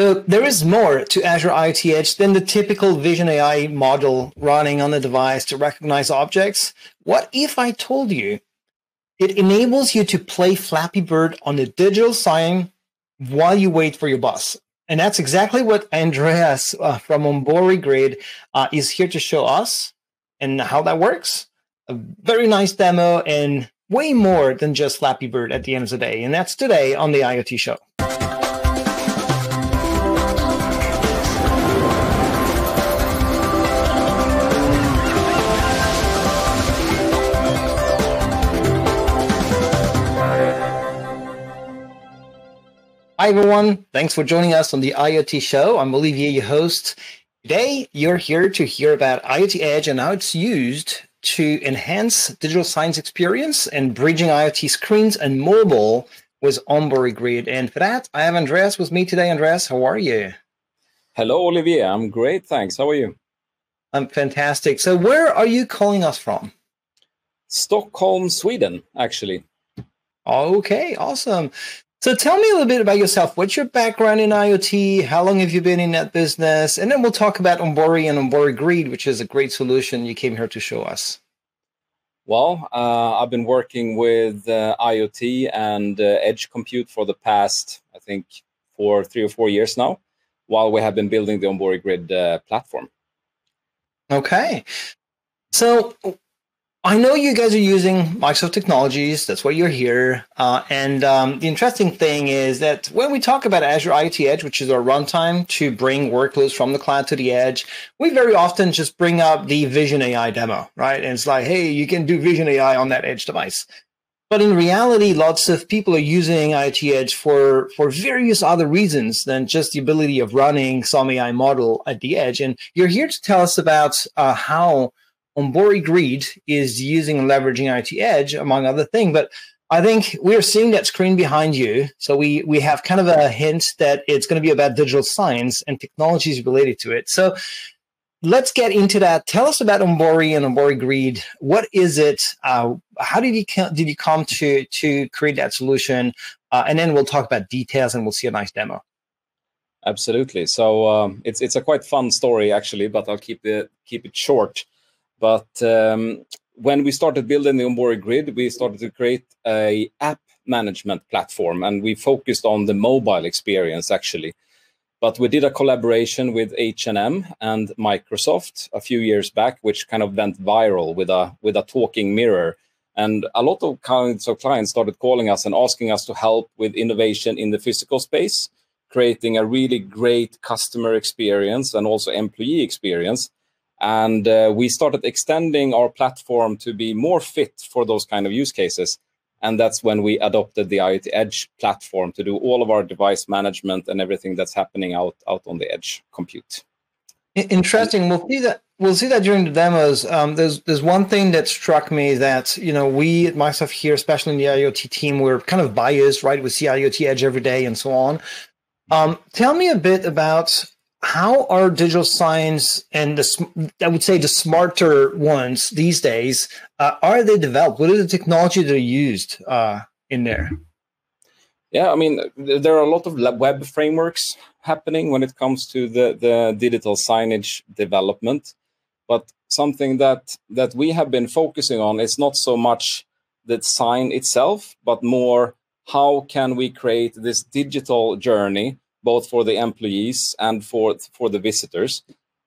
So there is more to Azure IoT Edge than the typical Vision AI model running on the device to recognize objects. What if I told you it enables you to play Flappy Bird on a digital sign while you wait for your bus? And that's exactly what Andreas uh, from Ombori Grid uh, is here to show us and how that works. A very nice demo and way more than just Flappy Bird at the end of the day. And that's today on the IoT show. Hi, everyone. Thanks for joining us on the IoT show. I'm Olivier, your host. Today, you're here to hear about IoT Edge and how it's used to enhance digital science experience and bridging IoT screens and mobile with Ombori Grid. And for that, I have Andreas with me today. Andreas, how are you? Hello, Olivier. I'm great. Thanks. How are you? I'm fantastic. So, where are you calling us from? Stockholm, Sweden, actually. Okay, awesome. So tell me a little bit about yourself. What's your background in IoT? How long have you been in that business? And then we'll talk about Ombori and Ombori Grid, which is a great solution you came here to show us. Well, uh, I've been working with uh, IoT and uh, edge compute for the past, I think, for three or four years now, while we have been building the Ombori Grid uh, platform. Okay. So I know you guys are using Microsoft technologies. That's why you're here. Uh, and um, the interesting thing is that when we talk about Azure IoT Edge, which is our runtime to bring workloads from the cloud to the edge, we very often just bring up the Vision AI demo, right? And it's like, hey, you can do Vision AI on that edge device. But in reality, lots of people are using IoT Edge for, for various other reasons than just the ability of running some AI model at the edge. And you're here to tell us about uh, how Ombori Grid is using and leveraging IoT Edge, among other things. But I think we're seeing that screen behind you. So we we have kind of a hint that it's going to be about digital science and technologies related to it. So let's get into that. Tell us about Ombori and Ombori Grid. What is it? Uh, how did you did you come to to create that solution? Uh, and then we'll talk about details and we'll see a nice demo. Absolutely. So um, it's it's a quite fun story actually, but I'll keep it keep it short. But um, when we started building the Ombori Grid, we started to create a app management platform, and we focused on the mobile experience actually. But we did a collaboration with H&M and Microsoft a few years back, which kind of went viral with a with a talking mirror. And a lot of kinds of clients started calling us and asking us to help with innovation in the physical space, creating a really great customer experience and also employee experience and uh, we started extending our platform to be more fit for those kind of use cases and that's when we adopted the IoT Edge platform to do all of our device management and everything that's happening out out on the edge compute. Interesting. We'll see that. We'll see that during the demos. Um, there's there's one thing that struck me that you know we at here, especially in the IoT team, we're kind of biased, right? We see IoT Edge every day and so on. Um, tell me a bit about how are digital science and the I would say the smarter ones these days uh, are they developed? What is the technology that are used uh, in there? Yeah, I mean there are a lot of web frameworks happening when it comes to the the digital signage development, but something that that we have been focusing on is not so much the sign itself, but more how can we create this digital journey both for the employees and for for the visitors.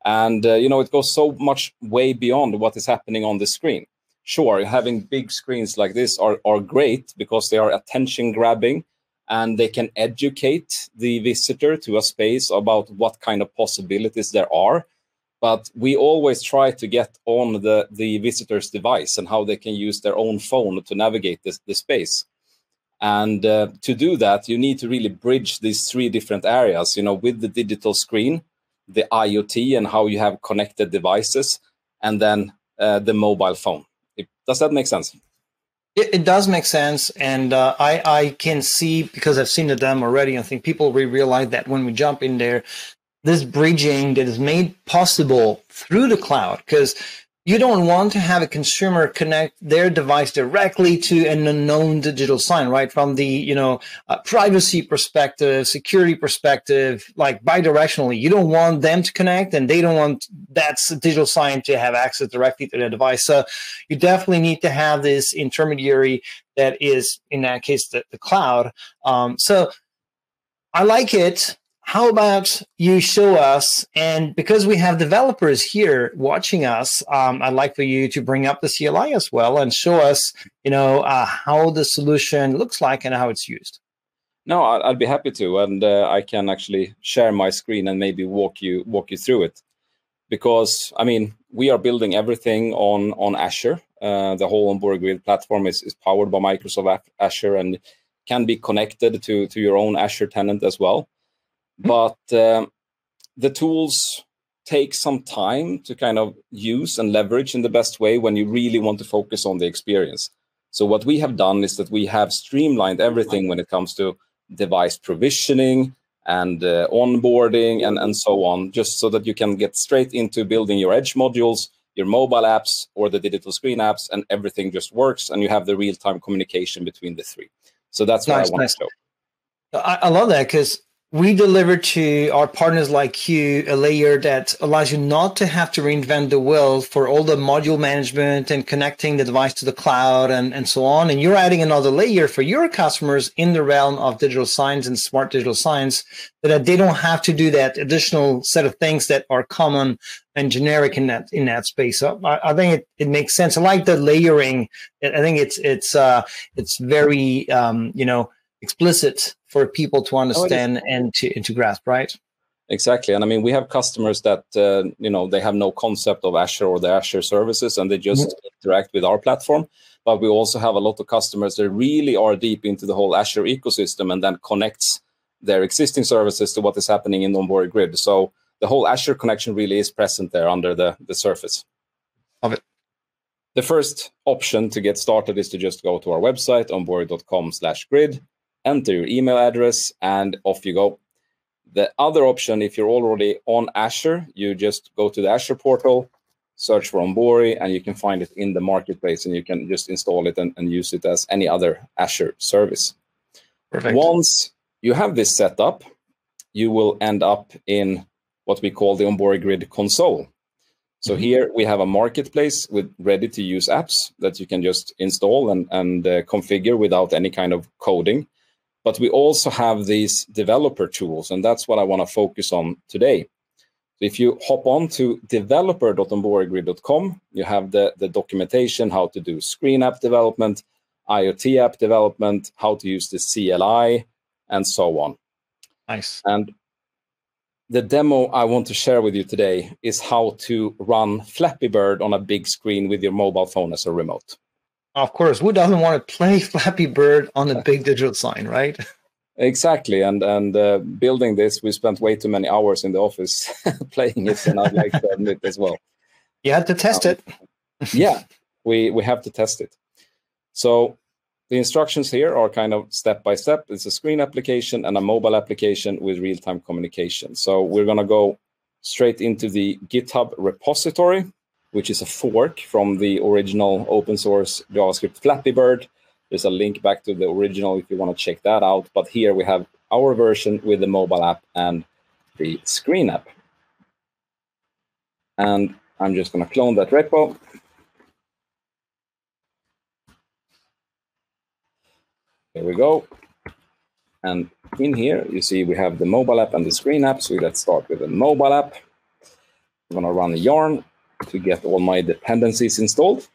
And uh, you know, it goes so much way beyond what is happening on the screen. Sure, having big screens like this are are great because they are attention grabbing and they can educate the visitor to a space about what kind of possibilities there are but we always try to get on the, the visitor's device and how they can use their own phone to navigate this, the space. And uh, to do that, you need to really bridge these three different areas, you know, with the digital screen, the IoT and how you have connected devices, and then uh, the mobile phone. It, does that make sense? It, it does make sense. And uh, I, I can see, because I've seen the demo already, I think people will realize that when we jump in there, this bridging that is made possible through the cloud, because you don't want to have a consumer connect their device directly to an unknown digital sign right? From the you know uh, privacy perspective security perspective like bidirectionally. You don't want them to connect and they don't want that digital sign to have access directly to their device. So you definitely need to have this intermediary that is in that case the, the cloud. Um, so i like it how about you show us? And because we have developers here watching us um, i'd like for you to bring up the cli as well and show us you know uh, how the solution looks like and how it's used. No i'd be happy to and uh, i can actually share my screen and maybe walk you walk you through it. Because i mean we are building everything on on azure. Uh, the whole Ombori Grid platform is, is powered by microsoft azure and can be connected to to your own azure tenant as well but um, the tools take some time to kind of use and leverage in the best way when you really want to focus on the experience. So what we have done is that we have streamlined everything when it comes to device provisioning and uh, onboarding and, and so on, just so that you can get straight into building your edge modules, your mobile apps or the digital screen apps, and everything just works and you have the real-time communication between the three. So that's nice, what I want nice. to show. I, I love that because we deliver to our partners like you a layer that allows you not to have to reinvent the wheel for all the module management and connecting the device to the cloud and, and so on. And you're adding another layer for your customers in the realm of digital signs and smart digital signs so that they don't have to do that additional set of things that are common and generic in that in that space. So I, I think it, it makes sense. I like the layering. I think it's it's uh it's very um you know explicit for people to understand oh, and to and to grasp, right? Exactly, and I mean we have customers that uh, you know they have no concept of Azure or the Azure services, and they just mm-hmm. interact with our platform. But we also have a lot of customers that really are deep into the whole Azure ecosystem, and then connects their existing services to what is happening in the Ombori Grid. So the whole Azure connection really is present there under the the surface. Of it. The first option to get started is to just go to our website ombori.com/grid enter your email address, and off you go. The other option, if you're already on Azure, you just go to the Azure portal, search for Ombori, and you can find it in the marketplace, and you can just install it and, and use it as any other Azure service. Perfect. Once you have this set up, you will end up in what we call the Ombori Grid console. So mm-hmm. here we have a marketplace with ready to use apps that you can just install and, and uh, configure without any kind of coding. But we also have these developer tools, and that's what I want to focus on today. If you hop on to developer.onborigrid.com, you have the, the documentation, how to do screen app development, IoT app development, how to use the CLI, and so on. Nice. And the demo I want to share with you today is how to run Flappy Bird on a big screen with your mobile phone as a remote. Of course, who doesn't want to play Flappy Bird on a big digital sign, right? Exactly, and and uh, building this, we spent way too many hours in the office playing it, and I'd like to admit as well. You had to test um, it. yeah, we we have to test it. So the instructions here are kind of step by step. It's a screen application and a mobile application with real time communication. So we're gonna go straight into the GitHub repository which is a fork from the original open source JavaScript Flappy Bird. There's a link back to the original if you want to check that out. But here we have our version with the mobile app and the screen app. And I'm just going to clone that repo. There we go. And in here, you see we have the mobile app and the screen app. So let's start with the mobile app. I'm going to run a yarn to get all my dependencies installed.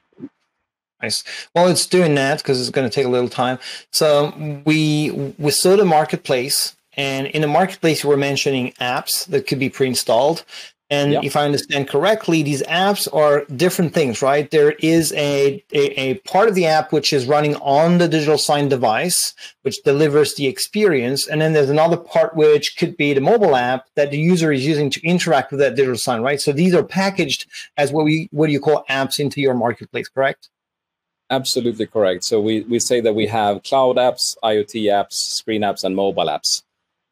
Nice. Well, it's doing that because it's going to take a little time. So we we saw the marketplace, and in the marketplace, we're mentioning apps that could be pre-installed. And if I understand correctly, these apps are different things, right? There is a, a, a, part of the app which is running on the digital sign device, which delivers the experience. And then there's another part which could be the mobile app that the user is using to interact with that digital sign, right? So these are packaged as what we what do you call apps into your marketplace, correct? Absolutely correct. So we, we say that we have cloud apps, IoT apps, screen apps, and mobile apps.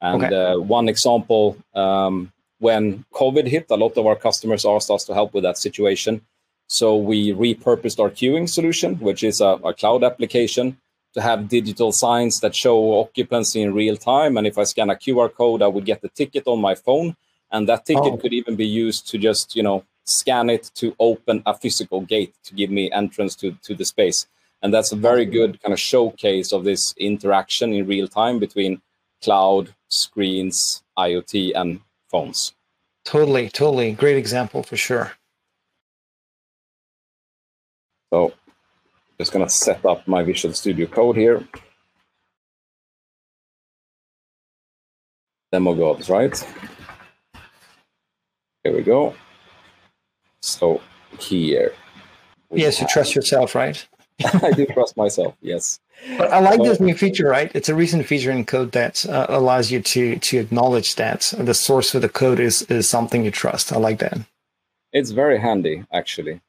And okay. uh, one example um, when COVID hit, a lot of our customers asked us to help with that situation. So we repurposed our queuing solution, which is a, a cloud application, to have digital signs that show occupancy in real time. And if I scan a QR code, I would get the ticket on my phone, and that ticket oh. could even be used to just you know scan it to open a physical gate to give me entrance to, to the space. And that's a very good kind of showcase of this interaction in real time between cloud, screens, IoT, and phones. Totally, totally. Great example for sure. So just going to set up my Visual Studio Code here. Demo gods, right? Here we go. So here. Yes, you trust yourself, right? I do trust myself. Yes. But I like this new feature, right? It's a recent feature in code that uh, allows you to to acknowledge that the source of the code is is something you trust. I like that. It's very handy, actually.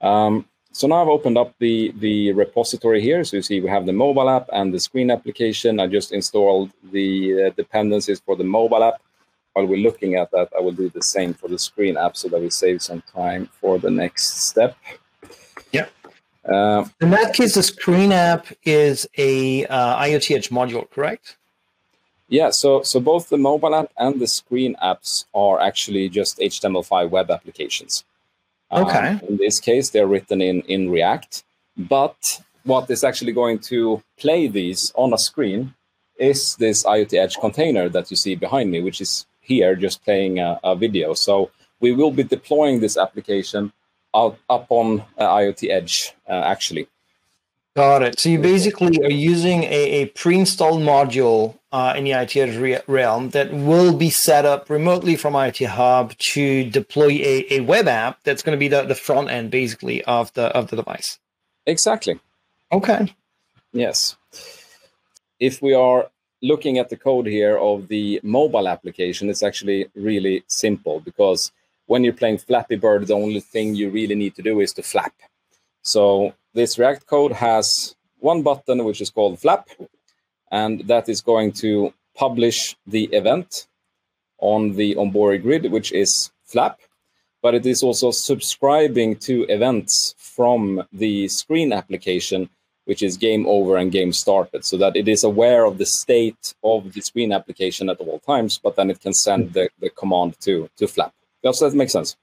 Um, so now I've opened up the the repository here. So you see we have the mobile app and the screen application. I just installed the uh, dependencies for the mobile app while we're looking at that, I will do the same for the screen app so that we save some time for the next step. Uh, In that case, the screen app is a uh, IoT Edge module, correct? Yeah, so so both the mobile app and the screen apps are actually just HTML5 web applications. Okay. Um, in this case, they're written in in React, but what is actually going to play these on a screen is this IoT Edge container that you see behind me, which is here just playing a, a video. So we will be deploying this application out, up on uh, IoT Edge, uh, actually. Got it. So you basically are using a, a pre-installed module uh, in the IoT Edge re- realm that will be set up remotely from IoT Hub to deploy a, a web app that's going to be the, the front end, basically, of the of the device. Exactly. Okay. Yes. If we are looking at the code here of the mobile application, it's actually really simple because when you're playing Flappy Bird, the only thing you really need to do is to flap. So this React code has one button which is called flap, and that is going to publish the event on the Ombori Grid, which is flap, but it is also subscribing to events from the screen application which is game over and game started, so that it is aware of the state of the screen application at all times, but then it can send hmm. the, the command to, to Flap. Does that make sense?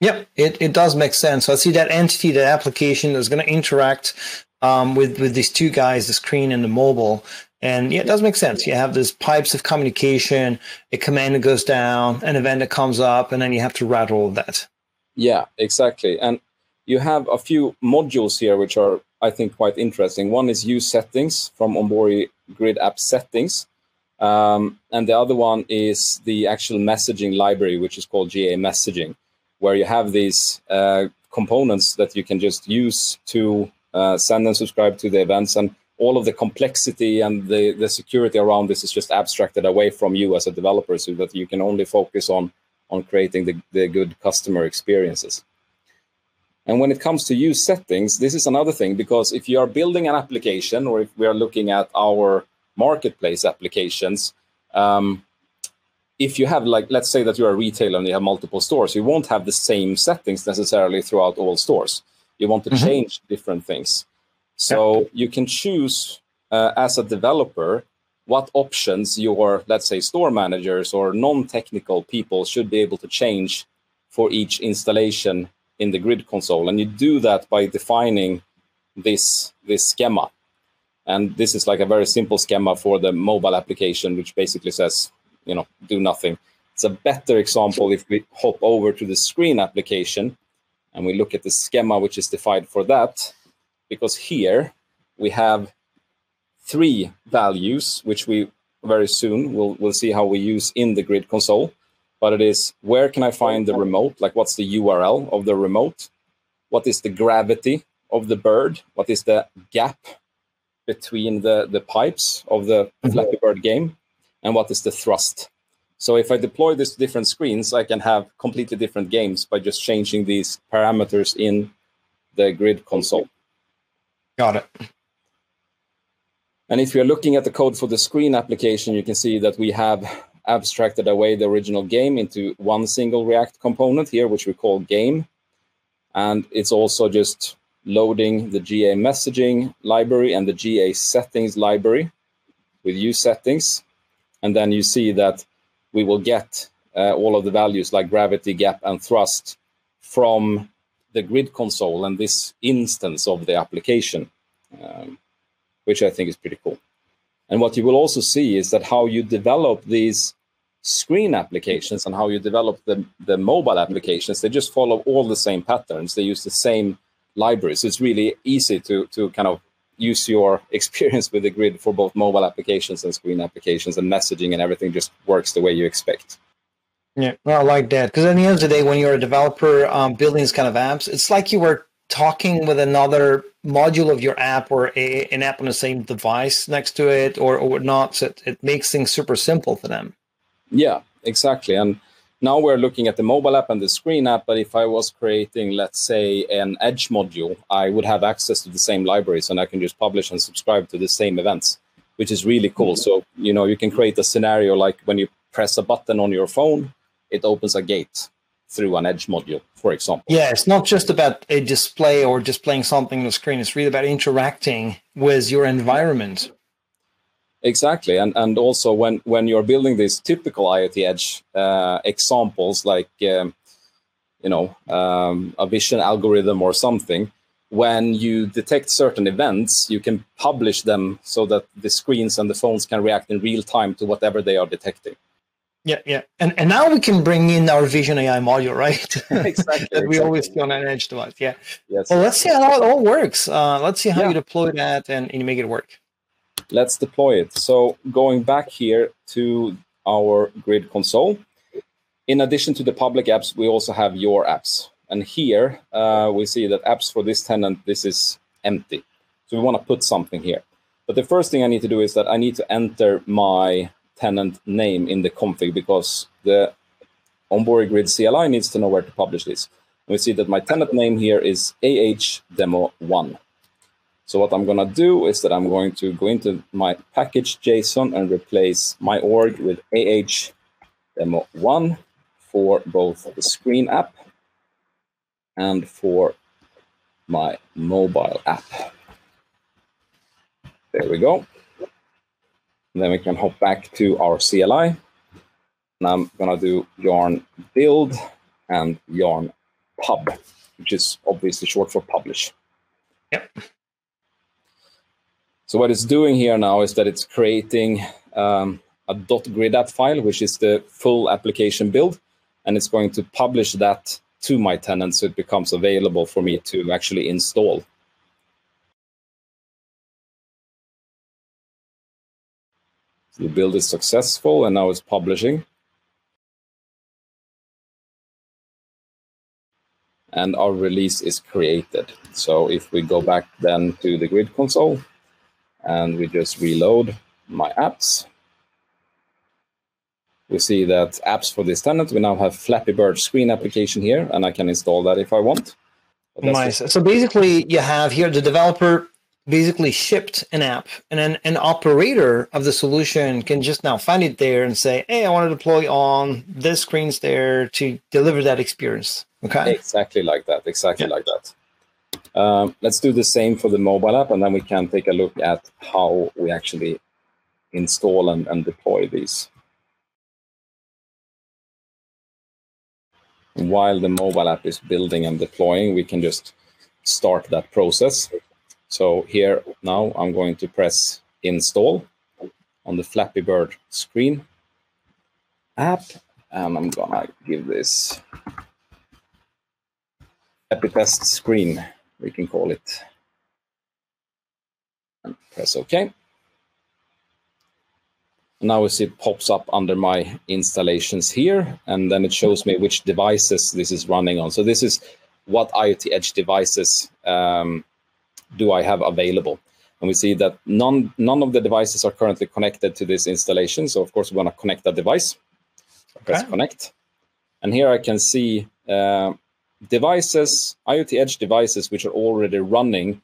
Yeah, it, it does make sense. So I see that entity, that application is going to interact um, with, with these two guys, the screen and the mobile. And yeah, it does make sense. You have these pipes of communication, a command that goes down, an event that comes up, and then you have to route all of that. Yeah, exactly. And you have a few modules here which are I think quite interesting. One is use settings from Ombori Grid app settings. Um, and the other one is the actual messaging library, which is called GA messaging, where you have these uh, components that you can just use to uh, send and subscribe to the events. And all of the complexity and the, the security around this is just abstracted away from you as a developer so that you can only focus on, on creating the, the good customer experiences. And when it comes to use settings, this is another thing because if you are building an application or if we are looking at our marketplace applications, um, if you have like let's say that you're a retailer and you have multiple stores, you won't have the same settings necessarily throughout all stores. You want to mm-hmm. change different things. So you can choose uh, as a developer what options your let's say store managers or non-technical people should be able to change for each installation in the grid console. And you do that by defining this, this schema. And this is like a very simple schema for the mobile application, which basically says, you know, do nothing. It's a better example if we hop over to the screen application and we look at the schema which is defined for that, because here we have three values, which we very soon will will see how we use in the grid console but it is where can I find the remote? Like, what's the URL of the remote? What is the gravity of the bird? What is the gap between the, the pipes of the mm-hmm. Flappy Bird game? And what is the thrust? So if I deploy this to different screens, I can have completely different games by just changing these parameters in the grid console. Got it. And if you're looking at the code for the screen application, you can see that we have abstracted away the original game into one single React component here, which we call game. And it's also just loading the GA messaging library and the GA settings library with use settings. And then you see that we will get uh, all of the values like gravity, gap, and thrust from the grid console and this instance of the application, um, which I think is pretty cool. And what you will also see is that how you develop these screen applications and how you develop the, the mobile applications, they just follow all the same patterns. They use the same libraries. It's really easy to, to kind of use your experience with the grid for both mobile applications and screen applications and messaging and everything just works the way you expect. Yeah, I like that because at the end of the day, when you're a developer um, building these kind of apps, it's like you were talking with another module of your app or a, an app on the same device next to it or, or not. So it, it makes things super simple for them. Yeah, exactly. And now we're looking at the mobile app and the screen app. But if I was creating, let's say, an Edge module, I would have access to the same libraries and I can just publish and subscribe to the same events, which is really cool. Mm-hmm. So, you know, you can create a scenario like when you press a button on your phone it opens a gate through an edge module, for example. Yeah, it's not just about a display or displaying something on the screen. It's really about interacting with your environment. Exactly, and and also when when you're building these typical IoT edge uh, examples, like um, you know um, a vision algorithm or something, when you detect certain events, you can publish them so that the screens and the phones can react in real time to whatever they are detecting. Yeah, yeah, and and now we can bring in our Vision AI module, right? exactly. that we exactly. always on an edge device. Yeah. Yes. Well, let's see how it all works. Uh, let's see how yeah. you deploy that and, and you make it work. Let's deploy it. So going back here to our grid console, in addition to the public apps, we also have your apps. And here uh, we see that apps for this tenant, this is empty. So we want to put something here. But the first thing I need to do is that I need to enter my tenant name in the config because the Ombori Grid CLI needs to know where to publish this. And we see that my tenant name here is AH demo one. So what I'm going to do is that I'm going to go into my package JSON and replace my org with AH demo one for both the screen app and for my mobile app. There we go. And then we can hop back to our CLI. And I'm going to do yarn build and yarn pub, which is obviously short for publish. Yep. So what it's doing here now is that it's creating um, a .gridapp file, which is the full application build, and it's going to publish that to my tenant so it becomes available for me to actually install. The build is successful and now it's publishing. And our release is created. So if we go back then to the grid console and we just reload my apps, we see that apps for this tenant, we now have Flappy Bird screen application here, and I can install that if I want. Nice. So basically, you have here the developer basically shipped an app and then an operator of the solution can just now find it there and say hey i want to deploy on this screens there to deliver that experience okay exactly like that exactly yeah. like that um, let's do the same for the mobile app and then we can take a look at how we actually install and, and deploy these. While the mobile app is building and deploying we can just start that process. So here now I'm going to press install on the Flappy Bird screen app, and I'm gonna give this Flappy Test screen, we can call it, and press OK. Now we see it pops up under my installations here, and then it shows me which devices this is running on. So this is what IoT Edge devices um, do I have available? And we see that none, none of the devices are currently connected to this installation. So of course, we want to connect that device. Press connect. And here I can see uh, devices, IoT Edge devices, which are already running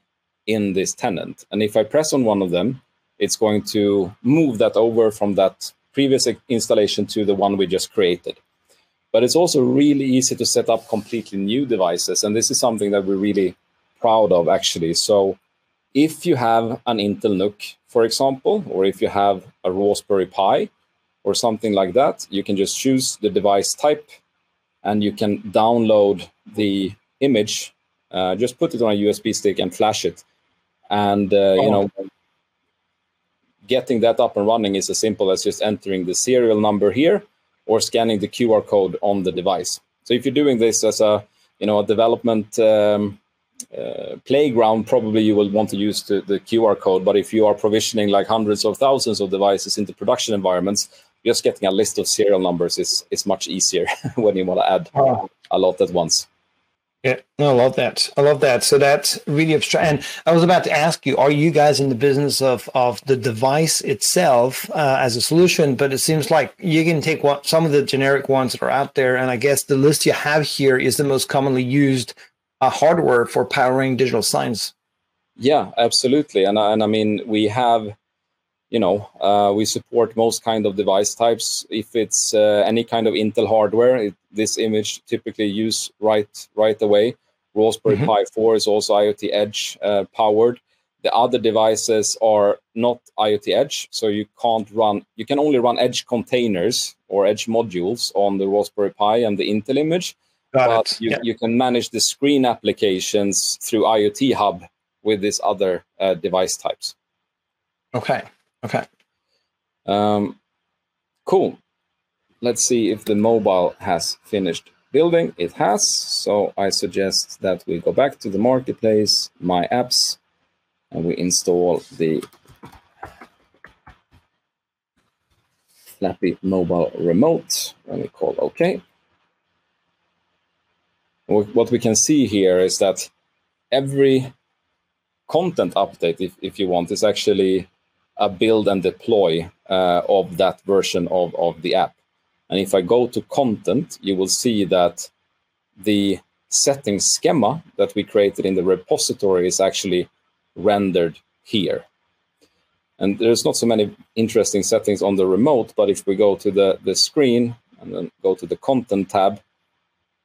in this tenant. And if I press on one of them, it's going to move that over from that previous installation to the one we just created. but it's also really easy to set up completely new devices. And this is something that we're really proud of, actually. So if you have an Intel NUC, for example, or if you have a Raspberry Pi or something like that, you can just choose the device type and you can download the image, uh, just put it on a USB stick and flash it. And, uh, oh. you know, getting that up and running is as simple as just entering the serial number here or scanning the QR code on the device. So if you're doing this as a, you know, a development um, uh, playground, probably you will want to use the, the QR code. But if you are provisioning like hundreds of thousands of devices into production environments, just getting a list of serial numbers is is much easier when you want to add oh. a lot at once. Yeah, no, I love that. I love that. So that's really abstract. And I was about to ask you: Are you guys in the business of of the device itself uh, as a solution? But it seems like you can take what, some of the generic ones that are out there, and I guess the list you have here is the most commonly used uh, hardware for powering digital signs. Yeah, absolutely. And and I mean, we have you know, uh, we support most kind of device types. If it's uh, any kind of Intel hardware, it, this image typically use right right away. Raspberry mm-hmm. Pi 4 is also IoT Edge uh, powered. The other devices are not IoT Edge, so you can't run. You can only run Edge containers or Edge modules on the Raspberry Pi and the Intel image. Got but. You, yeah. you can manage the screen applications through IoT Hub with these other uh, device types. Okay. Okay. Um, cool. Let's see if the mobile has finished building. It has. So I suggest that we go back to the marketplace, my apps, and we install the Flappy mobile remote and we call OK. What we can see here is that every content update, if, if you want, is actually a build and deploy uh, of that version of, of the app. And if I go to content, you will see that the settings schema that we created in the repository is actually rendered here. And there's not so many interesting settings on the remote, but if we go to the, the screen and then go to the content tab,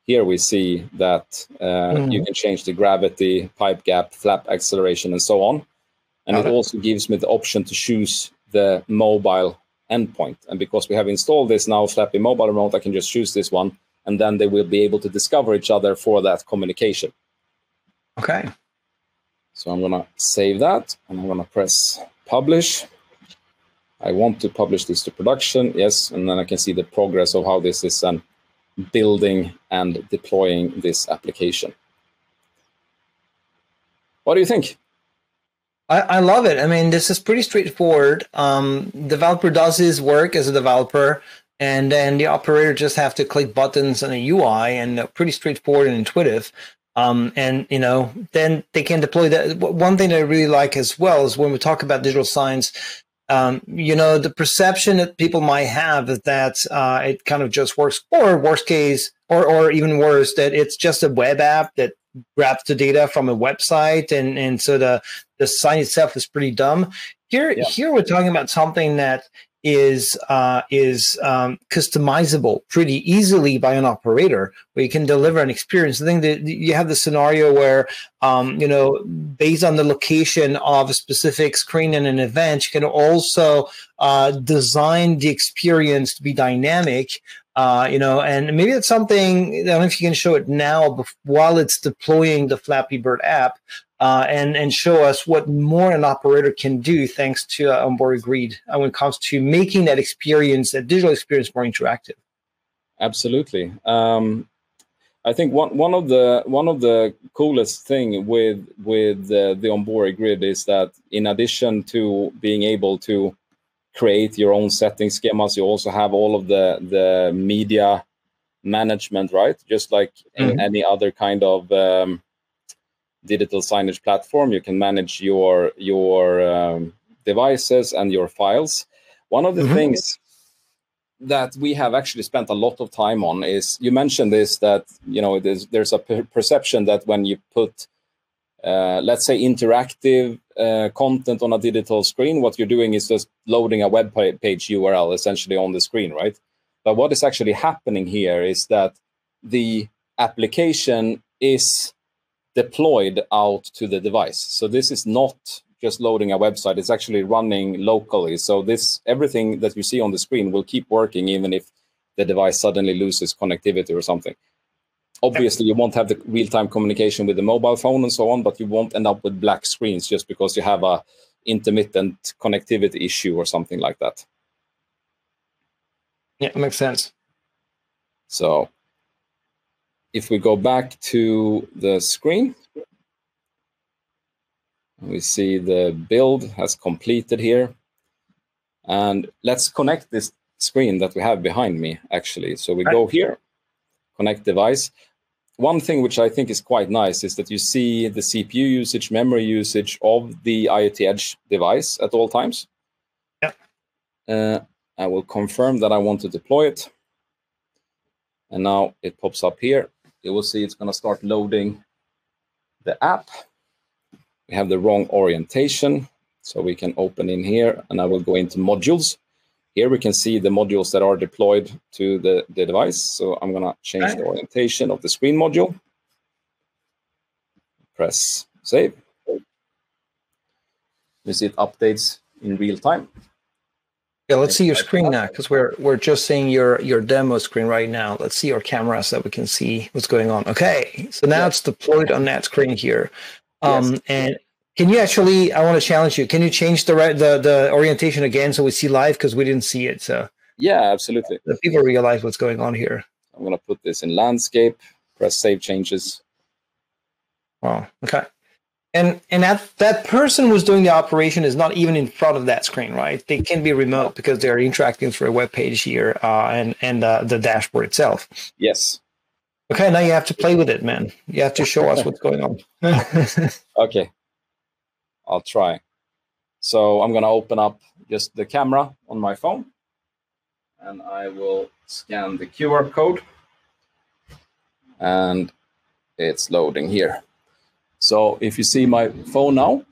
here we see that uh, mm. you can change the gravity, pipe gap, flap acceleration, and so on. And okay. it also gives me the option to choose the mobile endpoint. And because we have installed this now, Flappy Mobile Remote, I can just choose this one, and then they will be able to discover each other for that communication. Okay. So I'm going to save that, and I'm going to press publish. I want to publish this to production, yes, and then I can see the progress of how this is um, building and deploying this application. What do you think? I, I love it. I mean, this is pretty straightforward. Um, developer does his work as a developer, and then the operator just have to click buttons on a UI, and pretty straightforward and intuitive. Um, and you know, then they can deploy that. One thing I really like as well is when we talk about digital signs. Um, you know, the perception that people might have is that uh, it kind of just works, or worst case, or or even worse, that it's just a web app that grabs the data from a website and and so the the sign itself is pretty dumb here yeah. here we're talking about something that is uh, is um, customizable pretty easily by an operator where you can deliver an experience. I think that you have the scenario where um, you know based on the location of a specific screen in an event, you can also uh, design the experience to be dynamic uh, you know, and maybe it's something. I don't know if you can show it now while it's deploying the Flappy Bird app, uh, and and show us what more an operator can do thanks to uh, Ombori Grid uh, when it comes to making that experience, that digital experience, more interactive. Absolutely. Um, I think one one of the one of the coolest thing with with uh, the Ombori Grid is that in addition to being able to create your own setting schemas. You also have all of the the media management, right? Just like mm-hmm. any other kind of um, digital signage platform, you can manage your your um, devices and your files. One of the mm-hmm. things that we have actually spent a lot of time on is you mentioned this that you know there's there's a per- perception that when you put uh, let's say interactive uh, content on a digital screen, what you're doing is just loading a web page URL essentially on the screen, right? But what is actually happening here is that the application is deployed out to the device. So this is not just loading a website; it's actually running locally. So this everything that you see on the screen will keep working even if the device suddenly loses connectivity or something. Obviously, you won't have the real-time communication with the mobile phone and so on, but you won't end up with black screens just because you have a intermittent connectivity issue or something like that. Yeah, makes sense. So if we go back to the screen, we see the build has completed here. And let's connect this screen that we have behind me, actually. So we right. go here, connect device. One thing which I think is quite nice is that you see the CPU usage, memory usage of the IoT Edge device at all times. Yeah. Uh, I will confirm that I want to deploy it. And now it pops up here. You will see it's going to start loading the app. We have the wrong orientation. So we can open in here and I will go into modules. Here we can see the modules that are deployed to the, the device. So I'm going to change the orientation of the screen module. Press save. You see it updates in real time. Yeah, let's see your screen now because we're we're just seeing your your demo screen right now. Let's see your camera so we can see what's going on. Okay, so now it's deployed on that screen here. Um, yes. And can you actually? I want to challenge you. Can you change the the the orientation again so we see live because we didn't see it. So yeah, absolutely. The people realize what's going on here. I'm gonna put this in landscape. Press save changes. Wow. okay and and that that person who's doing the operation is not even in front of that screen right they can be remote because they're interacting through a web page here uh, and and uh, the dashboard itself yes okay now you have to play with it man you have to show us what's going on okay i'll try so i'm going to open up just the camera on my phone and i will scan the qr code and it's loading here so if you see my phone now,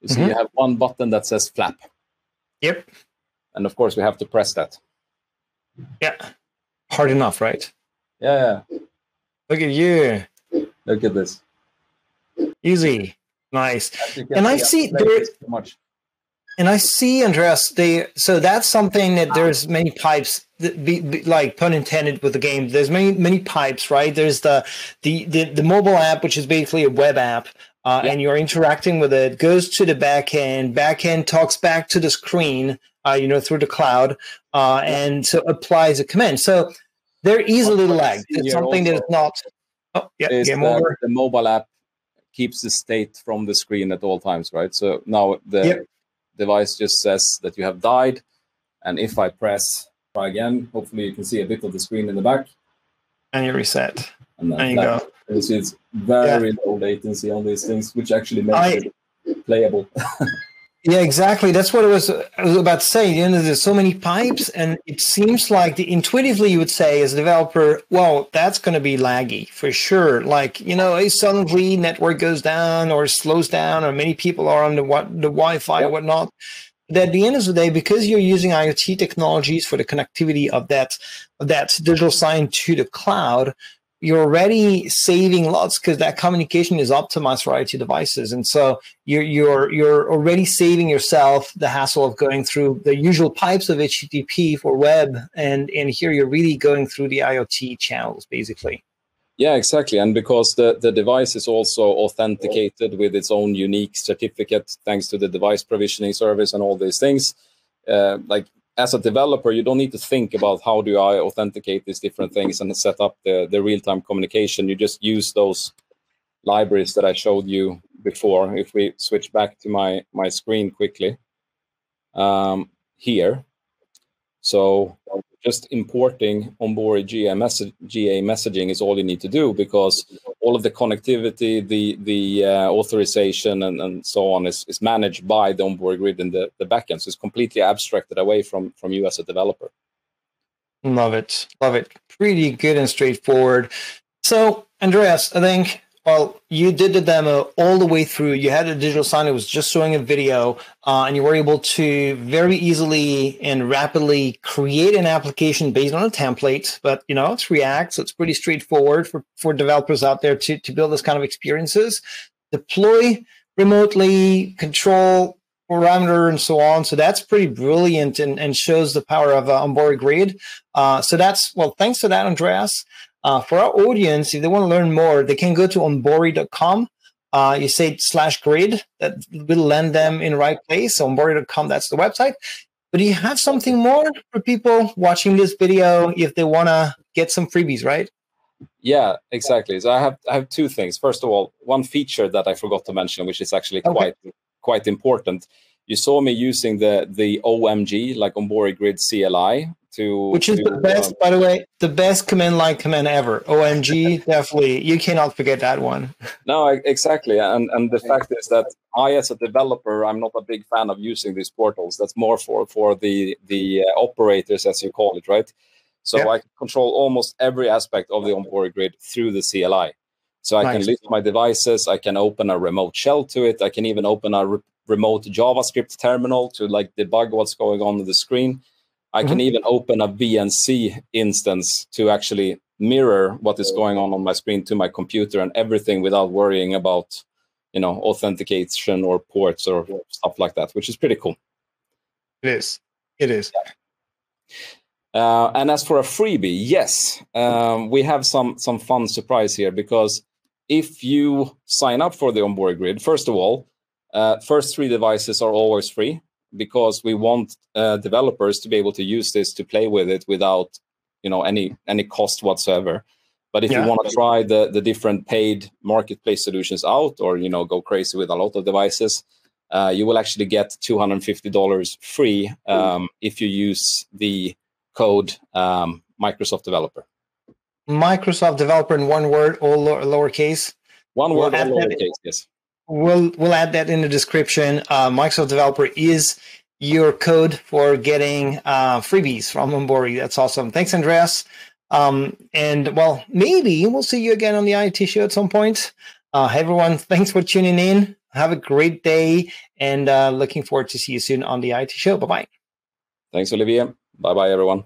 you see mm-hmm. you have one button that says flap. Yep. And of course we have to press that. Yeah. Hard enough, right? Yeah. Look at you. Look at this. Easy. Nice. And I see there, much. And I see, Andreas, they so that's something that there's many pipes, be, be, like pun intended with the game. There's many many pipes, right? There's the the the, the mobile app, which is basically a web app, uh, yeah. and you're interacting with it. Goes to the backend. Backend talks back to the screen, uh, you know, through the cloud, uh, and so applies a command. So there is a little lag. It's something that is not. Oh, yeah, game over. The mobile app keeps the state from the screen at all times, right? So now the yep device just says that you have died. And if I press try again, hopefully you can see a bit of the screen in the back. And you reset. And then there you go. See it's very yeah. low latency on these things, which actually makes I, it playable. Yeah, exactly. That's what I was, I was about to say. You know, there's so many pipes, and it seems like the, intuitively you would say as a developer, well, that's going to be laggy for sure. Like, you know, a suddenly network goes down or slows down, or many people are on the the Wi-Fi or whatnot. But at the end of the day, because you're using IoT technologies for the connectivity of that of that digital sign to the cloud, you're already saving lots because that communication is optimized for IoT devices, and so you're you're you're already saving yourself the hassle of going through the usual pipes of HTTP for web, and and here you're really going through the IoT channels basically. Yeah, exactly, and because the the device is also authenticated with its own unique certificate, thanks to the device provisioning service and all these things. Uh, like as a developer, you don't need to think about how do I authenticate these different things and set up the, the real-time communication. You just use those libraries that I showed you before. If we switch back to my, my screen quickly um, here. So just importing Ombori GA, GA messaging is all you need to do because all of the connectivity, the the uh, authorization, and, and so on is, is managed by the Ombori Grid in the, the backend. So it's completely abstracted away from, from you as a developer. Love it. Love it. Pretty good and straightforward. So, Andreas, I think well, you did the demo all the way through. You had a digital sign that was just showing a video, uh, and you were able to very easily and rapidly create an application based on a template. But you know, it's React, so it's pretty straightforward for for developers out there to to build this kind of experiences. Deploy remotely, control parameter and so on. So that's pretty brilliant and, and shows the power of uh, Ombori Grid. Uh, so that's, well, thanks for that, Andreas. Uh, for our audience, if they want to learn more, they can go to ombori.com. Uh, you say slash grid, that will land them in the right place. So ombori.com, that's the website. But do you have something more for people watching this video if they want to get some freebies, right? Yeah, exactly. So I have I have two things. First of all, one feature that I forgot to mention, which is actually okay. quite quite important. You saw me using the the OMG like Ombori Grid CLI to which is to, the best, um, by the way, the best command line command ever. OMG, definitely, you cannot forget that one. No, exactly, and and the fact is that I, as a developer, I'm not a big fan of using these portals. That's more for for the the uh, operators, as you call it, right? So yeah. I can control almost every aspect of the Ombori grid through the CLI. So I nice. can list my devices. I can open a remote shell to it. I can even open a re- remote JavaScript terminal to like debug what's going on with the screen. I mm-hmm. can even open a VNC instance to actually mirror what is going on on my screen to my computer and everything without worrying about, you know, authentication or ports or stuff like that, which is pretty cool. It is. It is. Uh, and as for a freebie, yes, um, we have some some fun surprise here because if you sign up for the Ombori grid, first of all, uh, first three devices are always free because we want uh, developers to be able to use this to play with it without you know any any cost whatsoever. But if yeah. you want to try the the different paid marketplace solutions out, or you know go crazy with a lot of devices, uh, you will actually get two hundred and fifty dollars free um, if you use the code um, Microsoft Developer. Microsoft Developer in one word, all lowercase. One word, all lowercase. Yes. We'll we'll add that in the description. Uh, Microsoft Developer is your code for getting uh, freebies from Ombori. That's awesome. Thanks, Andreas. Um, and well, maybe we'll see you again on the IoT show at some point. Uh, hey everyone, thanks for tuning in. Have a great day, and uh, looking forward to see you soon on the IoT show. Bye bye. Thanks, Olivier. Bye bye, everyone.